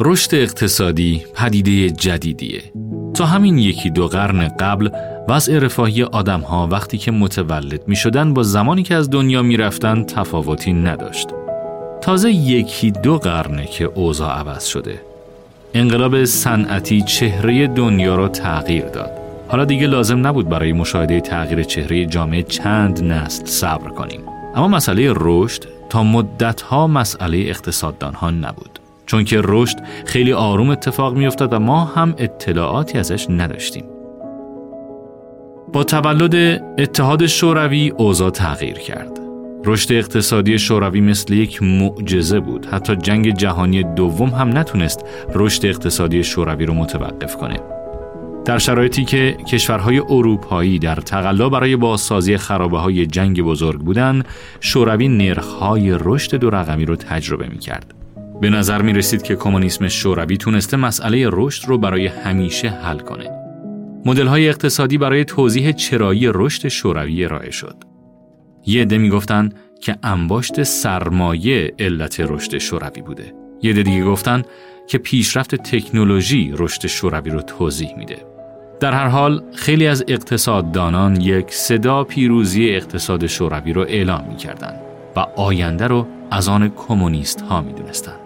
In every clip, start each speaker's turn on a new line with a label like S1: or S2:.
S1: رشد اقتصادی پدیده جدیدیه تا همین یکی دو قرن قبل وضع رفاهی آدم ها وقتی که متولد می شدن با زمانی که از دنیا می رفتن تفاوتی نداشت. تازه یکی دو قرنه که اوضاع عوض شده. انقلاب صنعتی چهره دنیا را تغییر داد. حالا دیگه لازم نبود برای مشاهده تغییر چهره جامعه چند نسل صبر کنیم. اما مسئله رشد تا مدتها مسئله اقتصاددان ها نبود. چون که رشد خیلی آروم اتفاق میافتاد و ما هم اطلاعاتی ازش نداشتیم. با تولد اتحاد شوروی اوضاع تغییر کرد. رشد اقتصادی شوروی مثل یک معجزه بود. حتی جنگ جهانی دوم هم نتونست رشد اقتصادی شوروی رو متوقف کنه. در شرایطی که کشورهای اروپایی در تقلا برای بازسازی خرابه های جنگ بزرگ بودند، شوروی نرخهای رشد دو رقمی رو تجربه می کرد. به نظر می رسید که کمونیسم شوروی تونسته مسئله رشد رو برای همیشه حل کنه. مدل های اقتصادی برای توضیح چرایی رشد شوروی ارائه شد. یه عده می‌گفتن که انباشت سرمایه علت رشد شوروی بوده. یه عده دیگه گفتن که پیشرفت تکنولوژی رشد شوروی رو توضیح میده. در هر حال خیلی از اقتصاددانان یک صدا پیروزی اقتصاد شوروی رو اعلام می‌کردند و آینده رو از آن کمونیست ها می‌دونستند.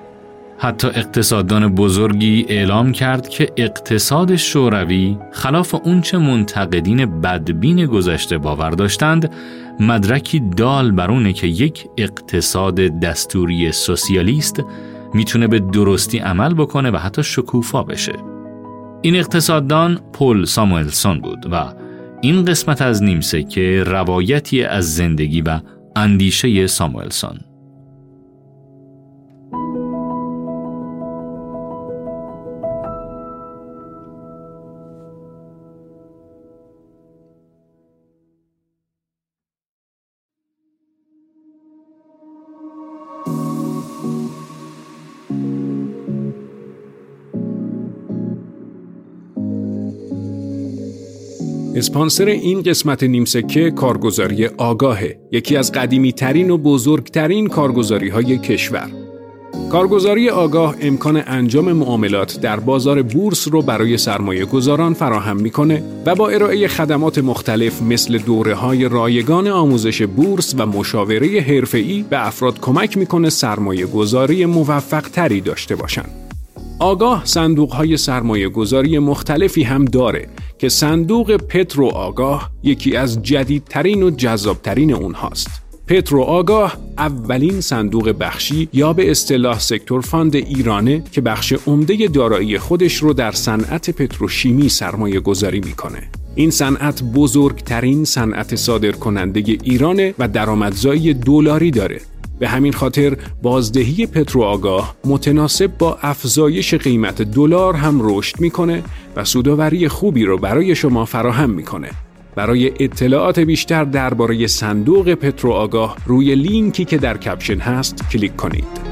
S1: حتی اقتصاددان بزرگی اعلام کرد که اقتصاد شوروی خلاف اونچه منتقدین بدبین گذشته باور داشتند مدرکی دال بر اونه که یک اقتصاد دستوری سوسیالیست می‌تونه به درستی عمل بکنه و حتی شکوفا بشه. این اقتصاددان پل ساموئلسون بود و این قسمت از نیمسکه روایتی از زندگی و اندیشه ساموئلسون.
S2: اسپانسر این قسمت نیمسکه کارگزاری آگاهه یکی از قدیمی ترین و بزرگترین کارگزاری های کشور کارگزاری آگاه امکان انجام معاملات در بازار بورس رو برای سرمایه گذاران فراهم می‌کنه و با ارائه خدمات مختلف مثل دوره های رایگان آموزش بورس و مشاوره حرفه‌ای به افراد کمک می‌کنه سرمایه گذاری موفق تری داشته باشند. آگاه صندوق های سرمایه گذاری مختلفی هم داره که صندوق پترو آگاه یکی از جدیدترین و جذابترین اونهاست. پترو آگاه اولین صندوق بخشی یا به اصطلاح sector fund ایرانه که بخش عمده دارایی خودش رو در صنعت پتروشیمی سرمایه گذاری می‌کنه. این صنعت بزرگترین صنعت صادر کننده ایرانه و درآمدزایی دلاری داره به همین خاطر بازدهی پترو آگاه متناسب با افزایش قیمت دلار هم رشد می‌کنه و سوداوری خوبی رو برای شما فراهم می‌کنه. برای اطلاعات بیشتر درباره صندوق پترو آگاه روی لینکی که در کپشن هست کلیک کنید.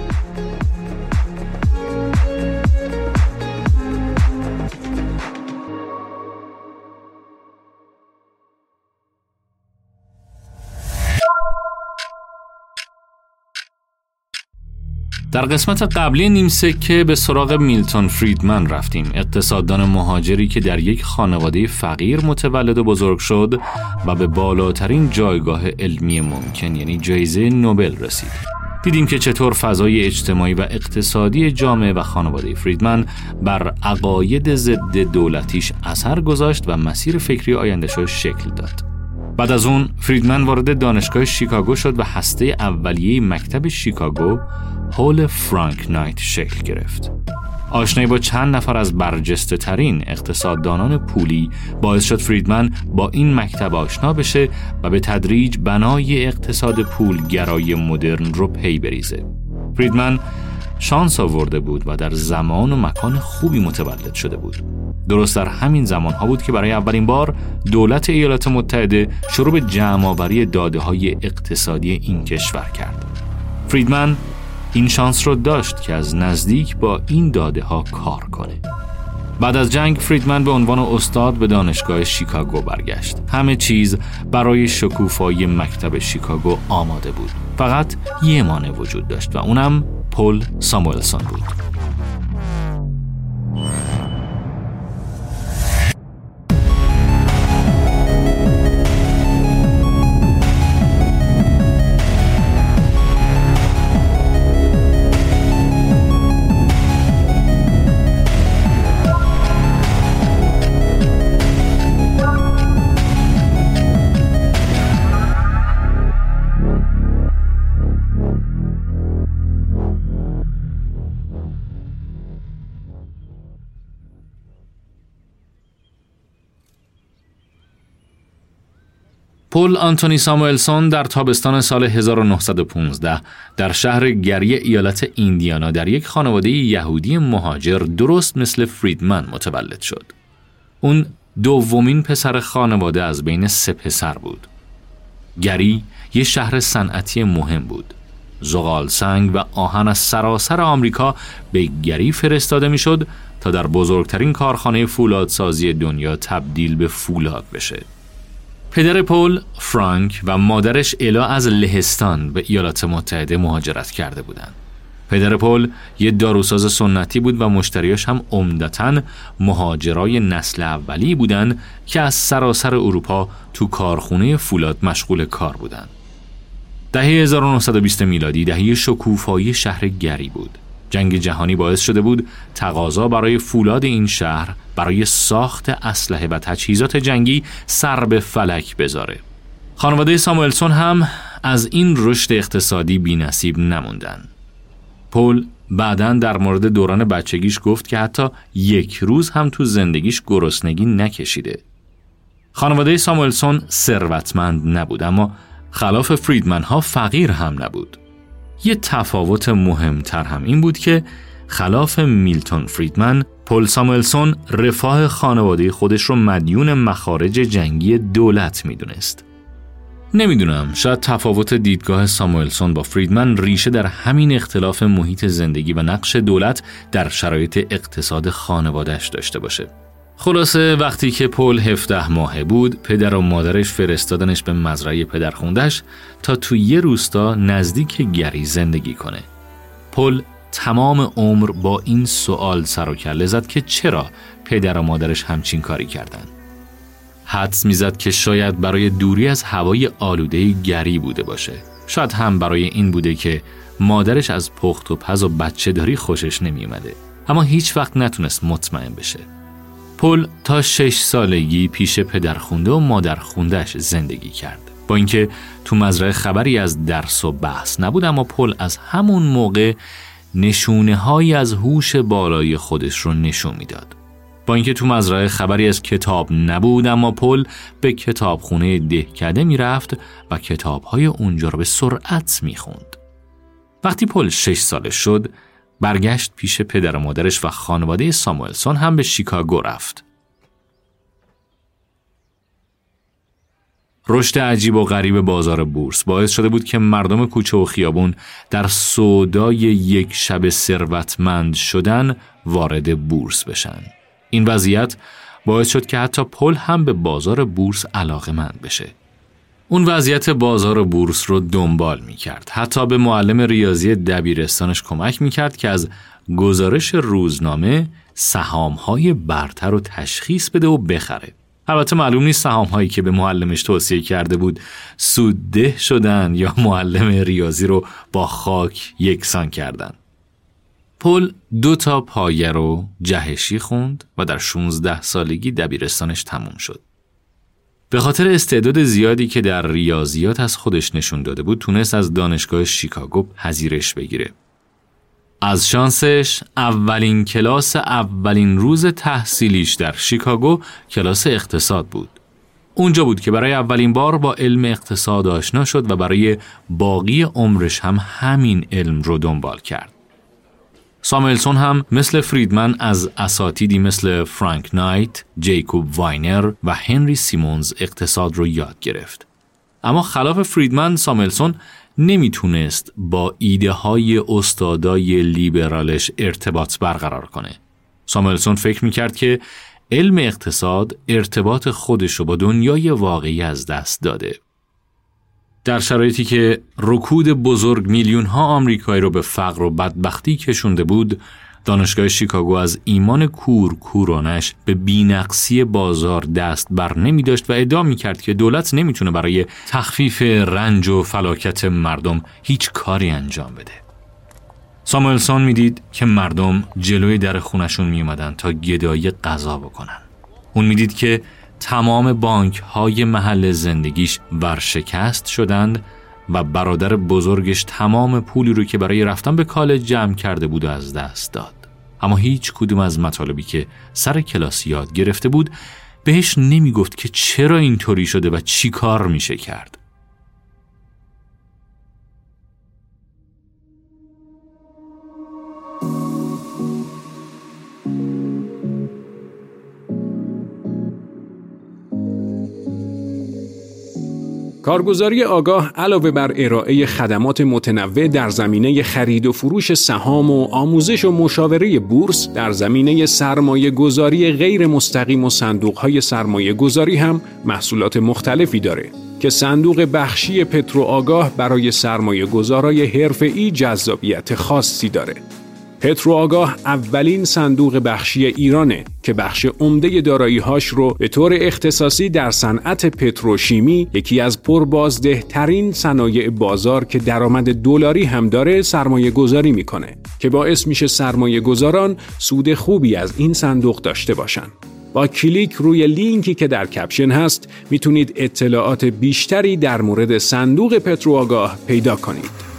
S1: در قسمت قبلی نیم سکه به سراغ میلتون فریدمن رفتیم. اقتصاددان مهاجری که در یک خانواده فقیر متولد و بزرگ شد و به بالاترین جایگاه علمی ممکن یعنی جایزه نوبل رسید. دیدیم که چطور فضای اجتماعی و اقتصادی جامعه و خانواده فریدمن بر عقاید ضد دولتیش اثر گذاشت و مسیر فکری آیندهش شکل داد. بعد از اون فریدمن وارد دانشگاه شیکاگو شد و هسته اولیه مکتب شیکاگو هول فرانک نایت شکل گرفت. آشنایی با چند نفر از برجسته ترین اقتصاددانان پولی باعث شد فریدمن با این مکتب آشنا بشه و به تدریج بنای اقتصاد پول گرای مدرن رو پی بریزه. فریدمن شانس آورده بود و در زمان و مکان خوبی متولد شده بود. درست در همین زمان ها بود که برای اولین بار دولت ایالات متحده شروع به جمع داده های اقتصادی این کشور کرد. فریدمن این شانس رو داشت که از نزدیک با این داده ها کار کنه. بعد از جنگ فریدمن به عنوان استاد به دانشگاه شیکاگو برگشت. همه چیز برای شکوفایی مکتب شیکاگو آماده بود. فقط یه مانع وجود داشت و اونم پل ساموئلسون بود. پل آنتونی ساموئلسون در تابستان سال 1915 در شهر گری ایالت ایندیانا در یک خانواده یهودی مهاجر درست مثل فریدمن متولد شد. اون دومین پسر خانواده از بین سه پسر بود. گری یه شهر صنعتی مهم بود. زغال سنگ و آهن از سراسر آمریکا به گری فرستاده می‌شد تا در بزرگترین کارخانه فولادسازی دنیا تبدیل به فولاد بشه. پدر پول فرانک و مادرش الا از لهستان به ایالات متحده مهاجرت کرده بودند. پدر پول یه داروساز سنتی بود و مشتریاش هم عمدتا مهاجرای نسل اولی بودند که از سراسر اروپا تو کارخونه فولاد مشغول کار بودند. دهه 1920 میلادی دهه شکوفایی شهر گری بود. جنگ جهانی باعث شده بود تقاضا برای فولاد این شهر برای ساخت اسلحه و تجهیزات جنگی سر به فلک بذاره. خانواده ساموئلسون هم از این رشد اقتصادی بی نصیب نموندن. پول بعدا در مورد دوران بچگیش گفت که حتی یک روز هم تو زندگیش گرسنگی نکشیده. خانواده ساموئلسون ثروتمند نبود اما خلاف فریدمن ها فقیر هم نبود. یه تفاوت مهمتر هم این بود که خلاف میلتون فریدمن پل ساموئلسون رفاه خانواده خودش رو مدیون مخارج جنگی دولت می‌دونست. نمی‌دونم شاید تفاوت دیدگاه ساموئلسون با فریدمن ریشه در همین اختلاف محیط زندگی و نقش دولت در شرایط اقتصاد خانوادهش داشته باشه. خلاصه وقتی که پل 17 ماهه بود پدر و مادرش فرستادنش به مزرعه پدرخوندش تا تو یه روستا نزدیک گری زندگی کنه. پل تمام عمر با این سوال سر و کله زد که چرا پدر و مادرش همچین کاری کردن. حدس می‌زد که شاید برای دوری از هوای آلوده گری بوده باشه. شاید هم برای این بوده که مادرش از پخت و پز و بچه داری خوشش نمیومده. اما هیچ وقت نتونست مطمئن بشه. پل تا شش سالگی پیش پدرخونده و مادرخوندهش زندگی کرد. با اینکه تو مزرعه خبری از درس و بحث نبود اما پل از همون موقع نشونه های از هوش بالای خودش رو نشون می‌داد. با اینکه تو مزرعه خبری از کتاب نبود اما پل به کتابخونه دهکده می‌رفت و کتابهای اونجا رو به سرعت می‌خوند. وقتی پل شش سالش شد برگشت پیش پدر و مادرش و خانواده ساموئلسون هم به شیکاگو رفت. رشد عجیب و غریب بازار بورس باعث شده بود که مردم کوچه و خیابون در سودای یک شب ثروتمند شدن وارد بورس بشن. این وضعیت باعث شد که حتی پل هم به بازار بورس علاقه مند بشه. اون وضعیت بازار بورس رو دنبال می کرد. حتی به معلم ریاضی دبیرستانش کمک می کرد که از گزارش روزنامه سهام های برتر رو تشخیص بده و بخره. البته معلوم نیست سهام هایی که به معلمش توصیه کرده بود سودده شدن یا معلم ریاضی رو با خاک یکسان کردن. پل دو تا پایه رو جهشی خوند و در 16 سالگی دبیرستانش تموم شد. به خاطر استعداد زیادی که در ریاضیات از خودش نشون داده بود تونست از دانشگاه شیکاگو پذیرش بگیره. از شانسش اولین کلاس اولین روز تحصیلیش در شیکاگو کلاس اقتصاد بود. اونجا بود که برای اولین بار با علم اقتصاد آشنا شد و برای باقی عمرش هم همین علم رو دنبال کرد. ساموئلسون هم مثل فریدمن از اساتیدی مثل فرانک نایت، جیکوب واینر و هنری سیمونز اقتصاد رو یاد گرفت. اما خلاف فریدمن ساموئلسون نمی‌تونست با ایده های استادای لیبرالش ارتباط برقرار کنه. ساموئلسون فکر می‌کرد که علم اقتصاد ارتباط خودش رو با دنیای واقعی از دست داده در شرایطی که رکود بزرگ میلیون ها آمریکایی رو به فقر و بدبختی کشونده بود دانشگاه شیکاگو از ایمان کور کورانش به بینقصی بازار دست بر نمی داشت و ادعا می کرد که دولت نمی‌تونه برای تخفیف رنج و فلاکت مردم هیچ کاری انجام بده. ساموئلسون می‌دید که مردم جلوی در خونشون می اومدن تا گدایی غذا بکنن. اون می‌دید که تمام بانک های محل زندگیش ورشکست شدند و برادر بزرگش تمام پولی رو که برای رفتن به کالج جمع کرده بود و از دست داد. اما هیچ کدوم از مطالبی که سر کلاس یاد گرفته بود بهش نمی‌گفت که چرا اینطوری شده و چی کار میشه کرد.
S2: کارگزاری آگاه علاوه بر ارائه خدمات متنوع در زمینه خرید و فروش سهام و آموزش و مشاوره بورس در زمینه سرمایه گذاری غیر مستقیم و صندوق های سرمایه گذاری هم محصولات مختلفی داره که صندوق بخشی پترو آگاه برای سرمایه گذارای حرفه‌ای جذابیت خاصی داره. پترو آگاه اولین صندوق بخشی ایرانه که بخش عمده دارایی‌هاش رو به طور اختصاصی در صنعت پتروشیمی یکی از پربازده ترین صنایع بازار که درآمد دلاری هم داره سرمایه گذاری می‌کنه که باعث میشه سرمایه گذاران سود خوبی از این صندوق داشته باشن. با کلیک روی لینکی که در کپشن هست می‌تونید اطلاعات بیشتری در مورد صندوق پترو آگاه پیدا کنید.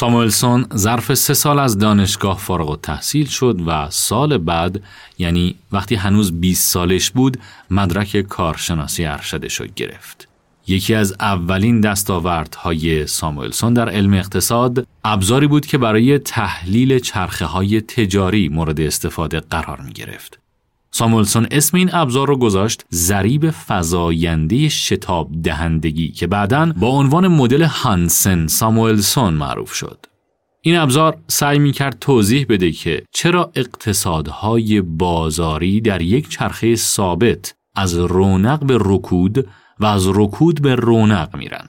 S1: ساموئلسون ظرف سه سال از دانشگاه فارغ و تحصیل شد و سال بعد یعنی وقتی هنوز 20 سالش بود مدرک کارشناسی ارشدش رو گرفت. یکی از اولین دستاوردهای ساموئلسون در علم اقتصاد ابزاری بود که برای تحلیل چرخه های تجاری مورد استفاده قرار می گرفت. سامولسون اسم این ابزار رو گذاشت ضریب فزاینده شتاب دهندگی که بعدا با عنوان مدل هانسن ساموئلسون معروف شد. این ابزار سعی می کرد توضیح بده که چرا اقتصادهای بازاری در یک چرخه ثابت از رونق به رکود و از رکود به رونق میرن.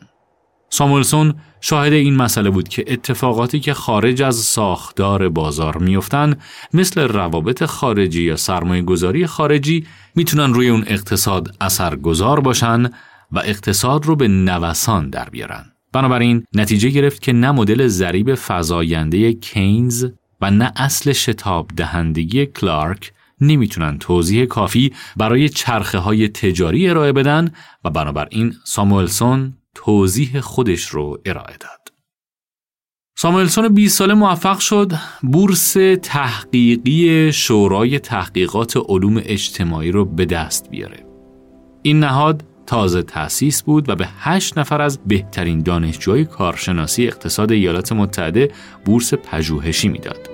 S1: سامولسون شاهد این مسئله بود که اتفاقاتی که خارج از ساختار بازار میفتن مثل روابط خارجی یا سرمایه گذاری خارجی می‌تونن روی اون اقتصاد اثرگذار باشن و اقتصاد رو به نوسان در بیارن. بنابراین نتیجه گرفت که نه مدل ضریب فزاینده کینز و نه اصل شتاب دهندگی کلارک نمی‌تونن توضیح کافی برای چرخه های تجاری ارائه بدن و بنابراین ساموئلسون توضیح خودش رو ارائه داد. ساموئلسون 20 ساله موفق شد بورس تحقیقی شورای تحقیقات علوم اجتماعی رو به دست بیاره. این نهاد تازه تأسیس بود و به هشت نفر از بهترین دانشجوی کارشناسی اقتصاد ایالات متحده بورس پژوهشی می‌داد.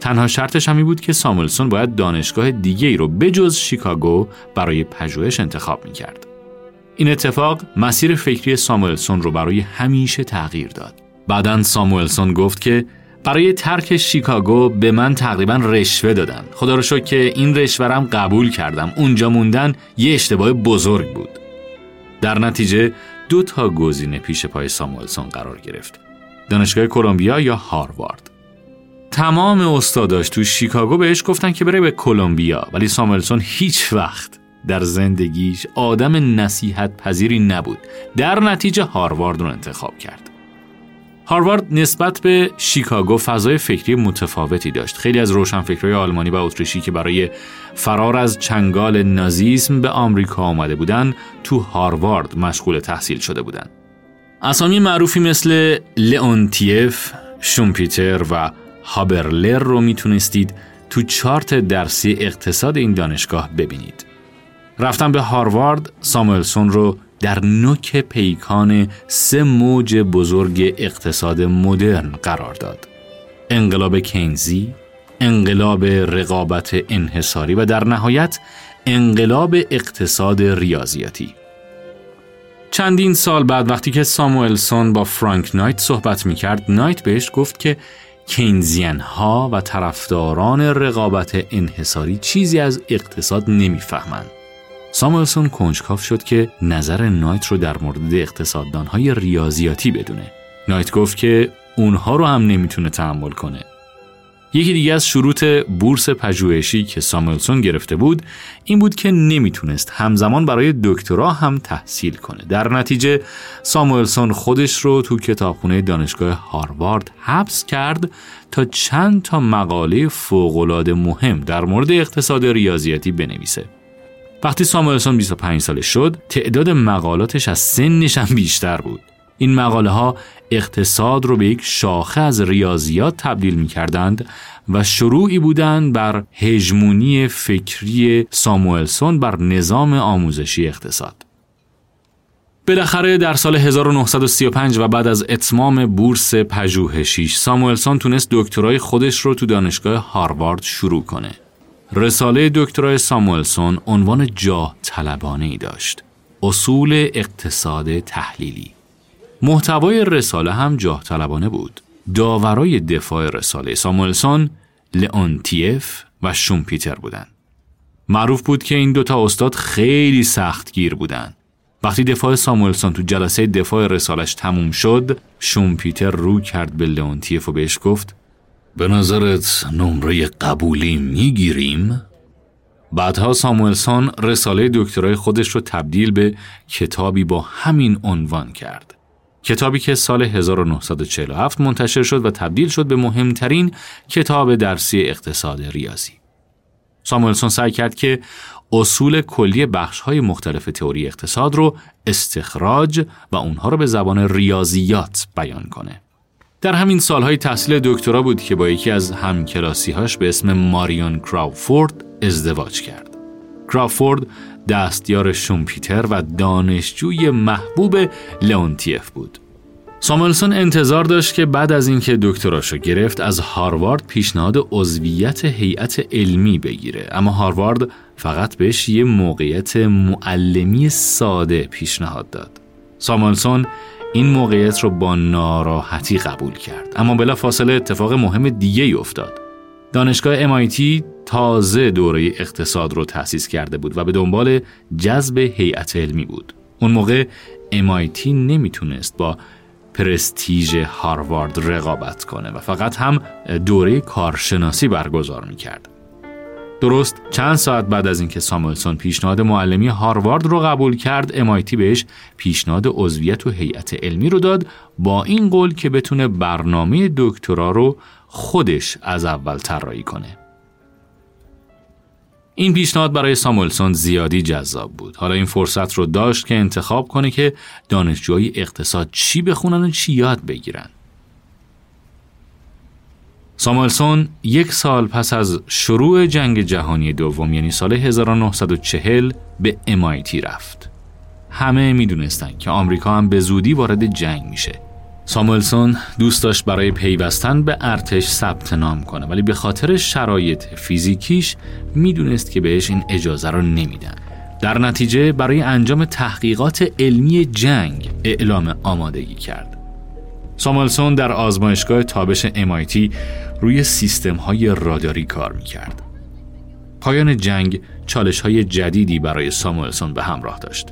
S1: تنها شرطش همی بود که ساموئلسون باید دانشگاه دیگه ای رو بجز شیکاگو برای پژوهش انتخاب می کرد. این اتفاق مسیر فکری ساموئلسون رو برای همیشه تغییر داد. بعدا ساموئلسون گفت که برای ترک شیکاگو به من تقریبا رشوه دادن. خدا رو شکر که این رشورم قبول کردم. اونجا موندن یه اشتباه بزرگ بود. در نتیجه دو تا گزینه پیش پای ساموئلسون قرار گرفت. دانشگاه کلمبیا یا هاروارد. تمام استاداش تو شیکاگو بهش گفتن که بره به کلمبیا ولی ساموئلسون هیچ وقت در زندگیش آدم نصیحت پذیری نبود. در نتیجه هاروارد رو انتخاب کرد. هاروارد نسبت به شیکاگو فضای فکری متفاوتی داشت. خیلی از روشنفکرهای آلمانی و اتریشی که برای فرار از چنگال نازیسم به آمریکا آمده بودند تو هاروارد مشغول تحصیل شده بودند اسامی معروفی مثل لئونتیف، شومپیتر و هابرلر رو می‌تونستید تو چارت درسی اقتصاد این دانشگاه ببینید. رفتن به هاروارد ساموئلسون رو در نوک پیکان سه موج بزرگ اقتصاد مدرن قرار داد. انقلاب کینزی، انقلاب رقابت انحصاری و در نهایت انقلاب اقتصاد ریاضیاتی. چندین سال بعد وقتی که ساموئلسون با فرانک نایت صحبت می کرد نایت بهش گفت که کینزین ها و طرفداران رقابت انحصاری چیزی از اقتصاد نمی‌فهمند. ساموئلسون کنجکاف شد که نظر نایت رو در مورد اقتصاددانهای ریاضیاتی بدونه. نایت گفت که اونها رو هم نمی‌تونه تحمل کنه. یکی دیگه از شروط بورس پژوهشی که ساموئلسون گرفته بود این بود که نمی‌تونست همزمان برای دکترا هم تحصیل کنه. در نتیجه ساموئلسون خودش رو تو کتابخونه دانشگاه هاروارد حبس کرد تا چند تا مقاله فوق‌العاده مهم در مورد اقتصاد ریاضیاتی بنویسه. وقتی ساموئلسون 25 ساله شد تعداد مقالاتش از سنش هم بیشتر بود این مقاله ها اقتصاد رو به یک شاخه از ریاضیات تبدیل می کردند و شروعی بودند بر هژمونی فکری ساموئلسون بر نظام آموزشی اقتصاد. بالاخره در سال 1935 و بعد از اتمام بورس پژوهشیش ساموئلسون تونست دکترای خودش رو تو دانشگاه هاروارد شروع کنه. رساله دکترای ساموئلسون عنوان جاه طلبانه ای داشت. اصول اقتصاد تحلیلی. محتوای رساله هم جاه طلبانه بود. داورای دفاع رساله ساموئلسون لئونتیف و شومپیتر بودند. معروف بود که این دوتا استاد خیلی سختگیر بودند. وقتی دفاع ساموئلسون تو جلسه دفاع رسالش تموم شد شومپیتر رو کرد به لئونتیف و بهش گفت به نظرت نمره قبولی می‌گیریم؟ بعدها ساموئلسون رساله دکترای خودش رو تبدیل به کتابی با همین عنوان کرد. کتابی که سال 1947 منتشر شد و تبدیل شد به مهمترین کتاب درسی اقتصاد ریاضی. ساموئلسون سعی کرد که اصول کلی بخش های مختلف تئوری اقتصاد رو استخراج و اونها رو به زبان ریاضیات بیان کنه. در همین سالهای تحصیل دکترا بود که با یکی از همکلاسیهاش به اسم ماریون کراوفورد ازدواج کرد. کراوفورد دستیار شومپیتر و دانشجوی محبوب لئونتیف بود. ساموئلسون انتظار داشت که بعد از اینکه دکتراشو گرفت از هاروارد پیشنهاد عضویت هیئت علمی بگیره اما هاروارد فقط بهش یه موقعیت معلمی ساده پیشنهاد داد. ساموئلسون این موقعیت رو با ناراحتی قبول کرد. اما بلا فاصله اتفاق مهم دیگه ای افتاد. دانشگاه MIT تازه دوره اقتصاد رو تأسیس کرده بود و به دنبال جذب هیئت علمی بود. اون موقع MIT نمی‌تونست با پرستیژ هاروارد رقابت کنه و فقط هم دوره کارشناسی برگزار می‌کرد. درست چند ساعت بعد از اینکه ساموئلسون پیشنهاد معلمی هاروارد رو قبول کرد MIT بهش پیشنهاد عضویت و هیئت علمی رو داد با این قول که بتونه برنامه دکترا رو خودش از اول طراحی کنه این پیشنهاد برای ساموئلسون زیادی جذاب بود. حالا این فرصت رو داشت که انتخاب کنه که دانشجوهای اقتصاد چی بخونن و چی یاد بگیرن. ساموئلسون یک سال پس از شروع جنگ جهانی دوم یعنی سال 1940 به MIT رفت. همه می‌دونستن که آمریکا هم به زودی وارد جنگ میشه. ساموئلسون دوست داشت برای پیوستن به ارتش ثبت نام کنه ولی به خاطر شرایط فیزیکیش می‌دونست که بهش این اجازه رو نمیدن. در نتیجه برای انجام تحقیقات علمی جنگ اعلام آمادگی کرد. ساموئلسون در آزمایشگاه تابش MIT روی سیستم های راداری کار می کرد. پایان جنگ چالش های جدیدی برای ساموئلسون به همراه داشت.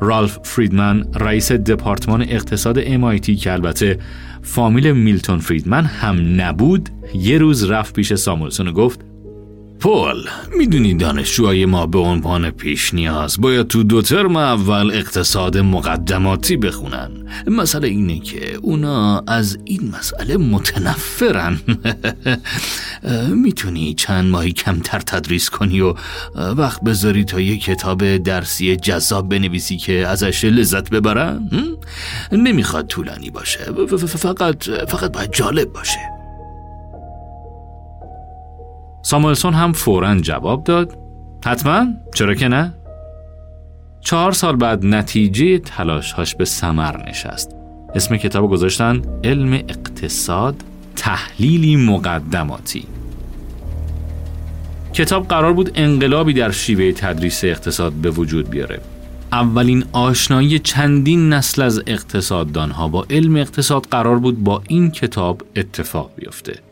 S1: رالف فریدمن رئیس دپارتمان اقتصاد MIT که البته فامیل میلتون فریدمن هم نبود یه روز رفت پیش ساموئلسون و گفت پول. می‌دونی دانشجوهای ما به عنوان پیش نیاز باید تو دو ترم اول اقتصاد مقدماتی بخونن. مسئله اینه که اونا از این مسئله متنفرن. می‌تونی چند ماهی کمتر تدریس کنی و وقت بذاری تا یه کتاب درسی جذاب بنویسی که ازش لذت ببرن؟ نمی‌خواد طولانی باشه. فقط فقط باید جالب باشه. ساموئلسون هم فورا جواب داد. حتما؟ چرا که نه؟ چهار سال بعد نتیجه تلاشهاش به سمر نشست. اسم کتاب گذاشتن علم اقتصاد تحلیلی مقدماتی. کتاب قرار بود انقلابی در شیوه تدریس اقتصاد به وجود بیاره. اولین آشنایی چندین نسل از اقتصاددانها با علم اقتصاد قرار بود با این کتاب اتفاق بیفته.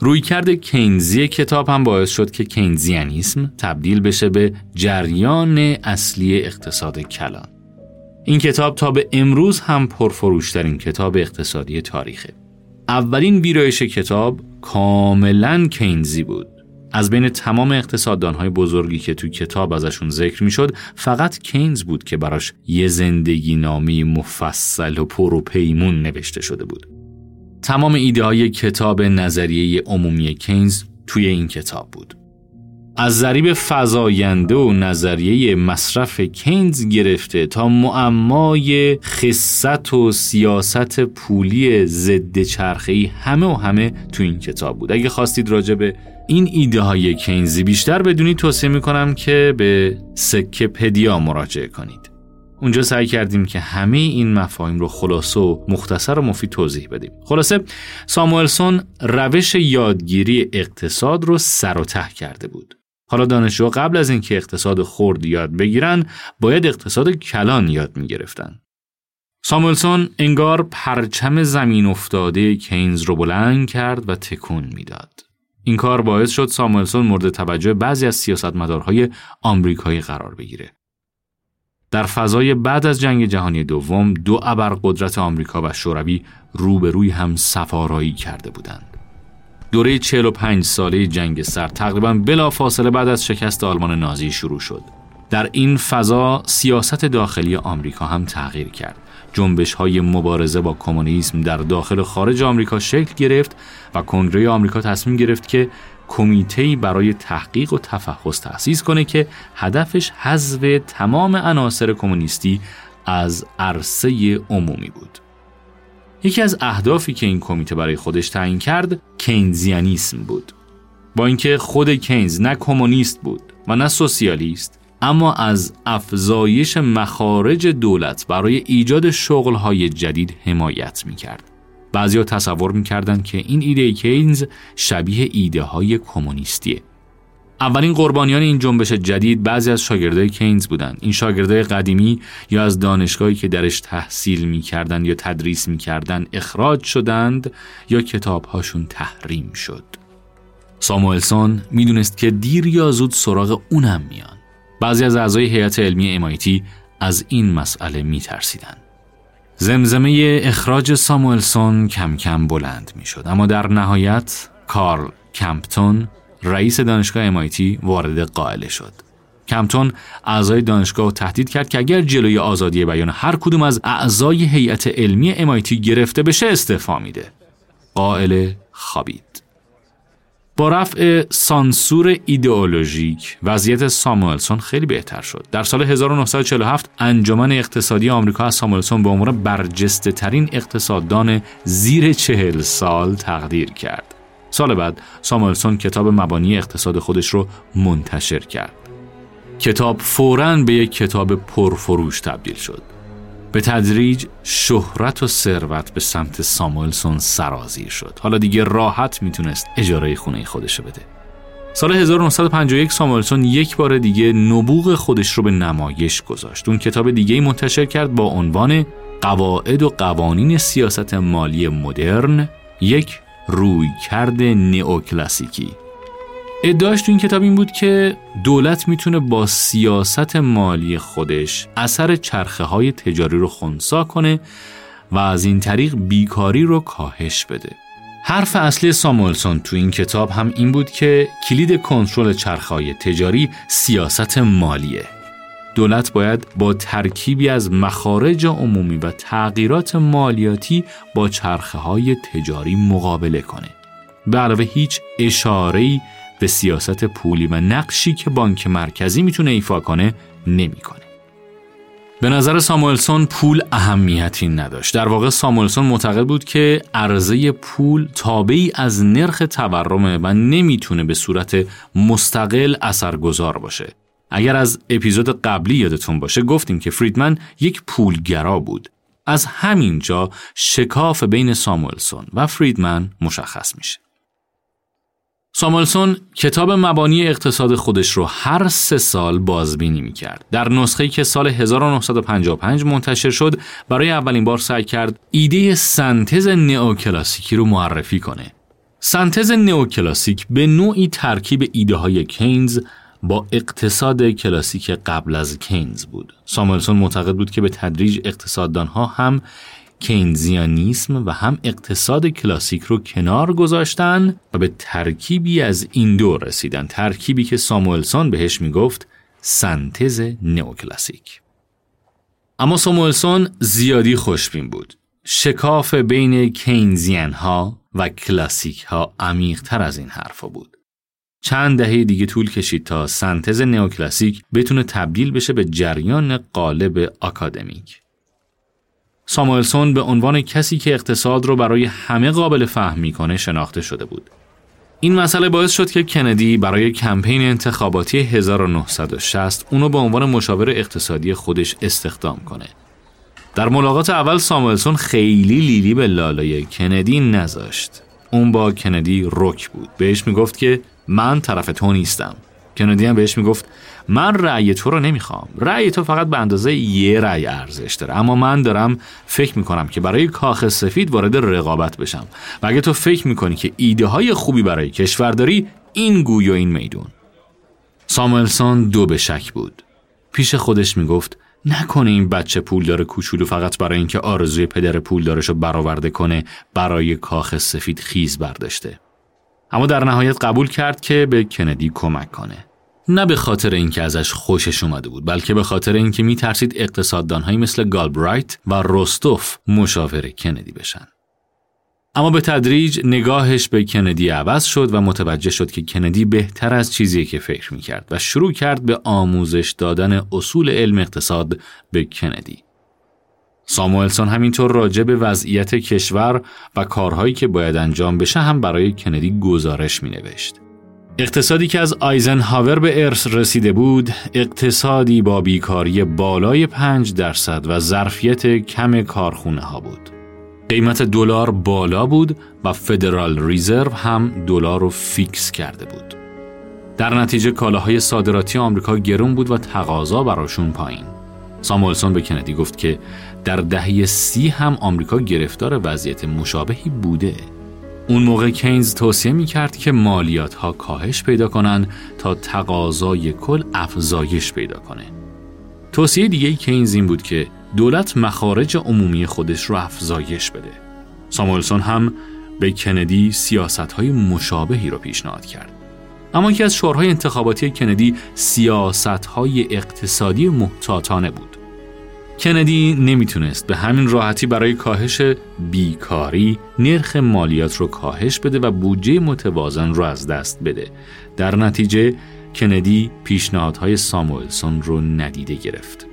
S1: رویکرد کینزی کتاب هم باعث شد که کینزیانیسم تبدیل بشه به جریان اصلی اقتصاد کلان. این کتاب تا به امروز هم پرفروشترین کتاب اقتصادی تاریخه. اولین ویرایش کتاب کاملا کینزی بود. از بین تمام اقتصاددانهای بزرگی که تو کتاب ازشون ذکر می‌شد فقط کینز بود که براش یه زندگی نامی مفصل و پر و پیمون نوشته شده بود. تمام ایده های کتاب نظریه عمومی کینز توی این کتاب بود. از ذریب فضاینده و نظریه مصرف کینز گرفته تا معمای خصت و سیاست پولی ضد چرخه‌ای همه و همه تو این کتاب بود اگه خواستید راجع به این ایده های کینزی بیشتر بدونید توصیه می‌کنم که به سکه پدیا مراجعه کنید اونجا سعی کردیم که همه این مفاهیم رو خلاصه و مختصر و مفید توضیح بدیم. خلاصه ساموئلسون روش یادگیری اقتصاد رو سر و ته کرده بود. حالا دانشجوها قبل از اینکه اقتصاد خرد یاد بگیرن باید اقتصاد کلان یاد می‌گرفتن. ساموئلسون انگار پرچم زمین افتاده کینز رو بلند کرد و تکون می‌داد. این کار باعث شد ساموئلسون مورد توجه بعضی از سیاستمدارهای آمریکایی قرار بگیره. در فضای بعد از جنگ جهانی دوم دو ابرقدرت آمریکا و شوروی روبروی هم سفارایی کرده بودند. دوره 45 ساله جنگ سرد تقریبا بلا فاصله بعد از شکست آلمان نازی شروع شد. در این فضا سیاست داخلی آمریکا هم تغییر کرد. جنبش های مبارزه با کمونیسم در داخل و خارج آمریکا شکل گرفت و کنگره آمریکا تصمیم گرفت که کمیته برای تحقیق و تفحص تأسیس کنه که هدفش حذف تمام عناصر کمونیستی از عرصه عمومی بود. یکی از اهدافی که این کمیته برای خودش تعیین کرد کینزیانیسم بود. با اینکه خود کینز نه کمونیست بود و نه سوسیالیست اما از افزایش مخارج دولت برای ایجاد شغلهای جدید حمایت می کرد. بعضیا تصور می‌کردند که این ایده کینز شبیه ایده های کمونیستیه. اولین قربانیان این جنبش جدید بعضی از شاگردای کینز بودند. این شاگردای قدیمی یا از دانشگاهی که درش تحصیل می‌کردند یا تدریس می‌کردند اخراج شدند یا کتابهاشون تحریم شد. ساموئلسون می‌دونست که دیر یا زود سراغ اونم میان. بعضی از اعضای هیئت علمی امایتی از این مسئله میترسیدند. زمزمه اخراج ساموئلسون کم کم بلند می شد اما در نهایت کارل کمپتون رئیس دانشگاه MIT وارد غائله شد. کمپتون اعضای دانشگاه تهدید کرد که اگر جلوی آزادی بیان هر کدوم از اعضای هیئت علمی MIT گرفته بشه استعفا میده. غائله خوابید. با رفع سانسور ایدئولوژیک وضعیت ساموئلسون خیلی بهتر شد. در سال 1947 انجمن اقتصادی آمریکا از ساموئلسون به عنوان برجسته ترین اقتصاددان زیر چهل سال تقدیر کرد. سال بعد ساموئلسون کتاب مبانی اقتصاد خودش رو منتشر کرد. کتاب فوراً به یک کتاب پرفروش تبدیل شد. به تدریج شهرت و ثروت به سمت ساموئلسون سرازیر شد. حالا دیگه راحت می‌تونست اجاره خونه خودشو بده. سال 1951 ساموئلسون یک بار دیگه نبوغ خودش رو به نمایش گذاشت. اون کتاب دیگه منتشر کرد با عنوان قواعد و قوانین سیاست مالی مدرن یک رویکرد نئوکلاسیکی. ادعاش تو این کتاب این بود که دولت می‌تونه با سیاست مالی خودش اثر چرخه های تجاری رو خونسا کنه و از این طریق بیکاری رو کاهش بده. حرف اصلی ساموئلسون تو این کتاب هم این بود که کلید کنترل چرخه های تجاری سیاست مالیه. دولت باید با ترکیبی از مخارج عمومی و تغییرات مالیاتی با چرخه های تجاری مقابله کنه. به علاوه هیچ اشاره‌ای به سیاست پولی و نقشی که بانک مرکزی می‌تونه ایفا کنه نمی‌کنه. به نظر ساموئلسون پول اهمیتی نداشت. در واقع ساموئلسون معتقد بود که عرضه پول تابعی از نرخ تورمه و نمی‌تونه به صورت مستقل اثرگذار باشه. اگر از اپیزود قبلی یادتون باشه گفتیم که فریدمن یک پولگرا بود. از همین جا شکاف بین ساموئلسون و فریدمن مشخص میشه. ساموئلسون کتاب مبانی اقتصاد خودش رو هر سه سال بازبینی می کرد. در نسخه که سال 1955 منتشر شد برای اولین بار سعی کرد ایده سنتز نئوکلاسیکی رو معرفی کنه. سنتز نئوکلاسیک به نوعی ترکیب ایده های کینز با اقتصاد کلاسیک قبل از کینز بود. ساموئلسون معتقد بود که به تدریج اقتصاددانها هم کینزیانیسم و هم اقتصاد کلاسیک رو کنار گذاشتن و به ترکیبی از این دو رسیدن. ترکیبی که ساموئلسون بهش می‌گفت سنتز نئوکلاسیک. اما ساموئلسون زیادی خوشبین بود. شکاف بین کینزیان ها و کلاسیک ها عمیق تر از این حرفا بود. چند دهه دیگه طول کشید تا سنتز نئوکلاسیک بتونه تبدیل بشه به جریان قالب آکادمیک. ساموئلسون به عنوان کسی که اقتصاد رو برای همه قابل فهم می‌کنه شناخته شده بود. این مسئله باعث شد که کندی برای کمپین انتخاباتی 1960 اونو به عنوان مشاور اقتصادی خودش استخدام کنه. در ملاقات اول ساموئلسون خیلی لیلی به لالای کندی نذاشت. اون با کندی رک بود. بهش می‌گفت که من طرف تو نیستم. کندی هم بهش می‌گفت من رأی تو رو نمی‌خوام. رأی تو فقط به اندازه یه رأی ارزش داره. اما من دارم فکر می‌کنم که برای کاخ سفید وارد رقابت بشم. و اگه تو فکر می‌کنی که ایده های خوبی برای کشور داری این گوی و این میدون. ساموئلسون دو به شک بود. پیش خودش می‌گفت نکنه این بچه پول داره کوچولو فقط برای اینکه آرزوی پدر پول دارشو برآورده کنه برای کاخ سفید خیز برداشته. اما در نهایت قبول کرد که به کندی کمک کنه. نه به خاطر اینکه ازش خوشش اومده بود بلکه به خاطر اینکه میترسید اقتصاددانهایی مثل گالبرایت و روستوف مشاور کندی بشن اما به تدریج نگاهش به کندی عوض شد و متوجه شد که کندی بهتر از چیزی که فکر می‌کرد و شروع کرد به آموزش دادن اصول علم اقتصاد به کندی. ساموئلسون همینطور راجع به وضعیت کشور و کارهایی که باید انجام بشه هم برای کندی گزارش می نوشت. اقتصادی که از آیزنهاور به ارث رسیده بود اقتصادی با بیکاری بالای 5 درصد و ظرفیت کم کارخونه ها بود. قیمت دلار بالا بود و فدرال ریزرو هم دلار رو فیکس کرده بود. در نتیجه کالاهای صادراتی آمریکا گرون بود و تقاضا براشون پایین. ساموئلسون به کندی گفت که در دهه سی هم آمریکا گرفتار وضعیت مشابهی بوده. اون موقع کینز توصیه می کرد که مالیات ها کاهش پیدا کنند تا تقاضای کل افزایش پیدا کنه. توصیه دیگه کینز این بود که دولت مخارج عمومی خودش رو افزایش بده. ساموئلسون هم به کندی سیاست های مشابهی رو پیشنهاد کرد. اما یکی از شعارهای انتخاباتی کندی سیاست های اقتصادی محتاطانه بود. کندی نمی‌تونست به همین راحتی برای کاهش بیکاری نرخ مالیات رو کاهش بده و بودجه متوازن رو از دست بده. در نتیجه کندی پیشنهادهای ساموئلسون رو ندیده گرفت.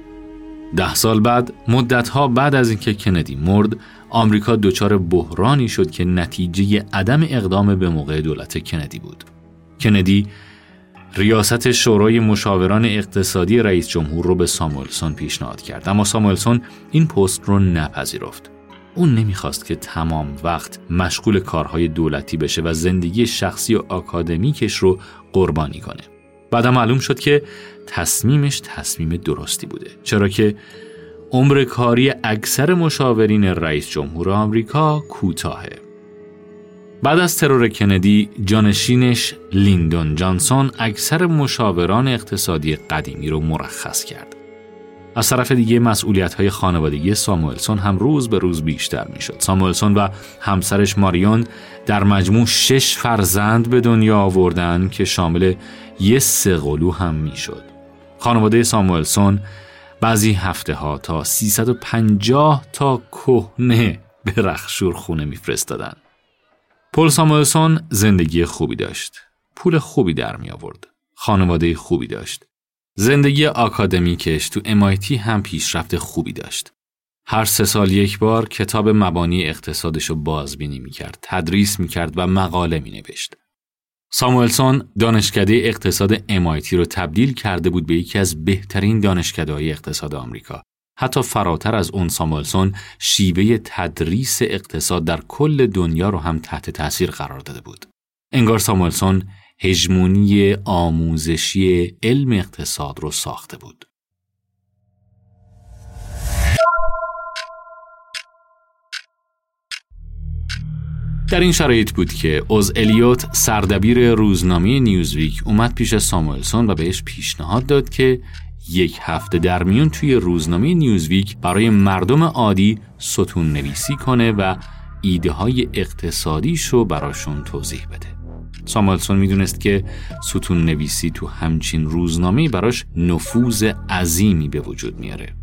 S1: ده سال بعد مدتها بعد از اینکه کندی مرد آمریکا دچار بحرانی شد که نتیجه عدم اقدام به موقع دولت کندی بود. کندی ریاست شورای مشاوران اقتصادی رئیس جمهور رو به ساموئلسون پیشنهاد کرد. اما ساموئلسون این پست رو نپذیرفت. اون نمی‌خواست که تمام وقت مشغول کارهای دولتی بشه و زندگی شخصی و آکادمیکش رو قربانی کنه. بعد معلوم شد که تصمیمش تصمیم درستی بوده. چرا که عمر کاری اکثر مشاورین رئیس جمهور آمریکا کوتاهه. بعد از ترور کندی جانشینش لیندون جانسون اکثر مشاوران اقتصادی قدیمی رو مرخص کرد. از طرف دیگه مسئولیت های خانوادگی ساموئلسون هم روز به روز بیشتر می شد. ساموئلسون و همسرش ماریون در مجموع شش فرزند به دنیا آوردن که شامل یه سقلو هم می شد. خانواده ساموئلسون بعضی هفته ها تا 350 تا کهنه به رخشور خونه میفرستادن. پل ساموئلسون زندگی خوبی داشت. پول خوبی در می آورد. خانواده خوبی داشت. زندگی آکادمیکش تو MIT هم پیشرفت خوبی داشت. هر سه سال یک بار کتاب مبانی اقتصادش رو بازبینی می کرد، تدریس می کرد و مقاله می نوشت. ساموئلسون دانشکده اقتصاد MIT رو تبدیل کرده بود به یکی از بهترین دانشکده اقتصاد آمریکا حتی فراتر از اون ساموئلسون شیوه تدریس اقتصاد در کل دنیا رو هم تحت تاثیر قرار داده بود. انگار ساموئلسون هژمونی آموزشی علم اقتصاد رو ساخته بود. در این شرایط بود که اوز الیوت سردبیر روزنامه نیوزویک اومد پیش ساموئلسون و بهش پیشنهاد داد که یک هفته در میون توی روزنامه نیوزویک برای مردم عادی ستون نویسی کنه و ایده های اقتصادیش رو براشون توضیح بده. ساموئلسون می‌دونست که ستون نویسی تو همچین روزنامه براش نفوذ عظیمی به وجود میاره.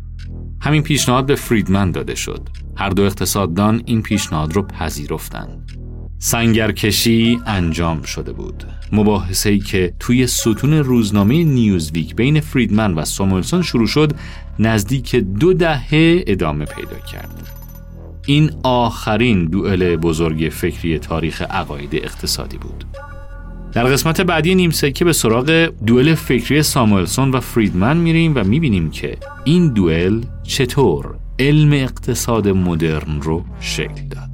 S1: همین پیشنهاد به فریدمن داده شد. هر دو اقتصاددان این پیشنهاد رو پذیرفتند. سنگرکشی انجام شده بود. مباحثه ای که توی ستون روزنامه نیوزویک بین فریدمن و ساموئلسون شروع شد نزدیک دو دهه ادامه پیدا کرد. این آخرین دوئل بزرگ فکری تاریخ عقاید اقتصادی بود. در قسمت بعدی نیم سکه به سراغ دوئل فکری ساموئلسون و فریدمن میریم و می‌بینیم که این دوئل چطور علم اقتصاد مدرن رو شکل داد.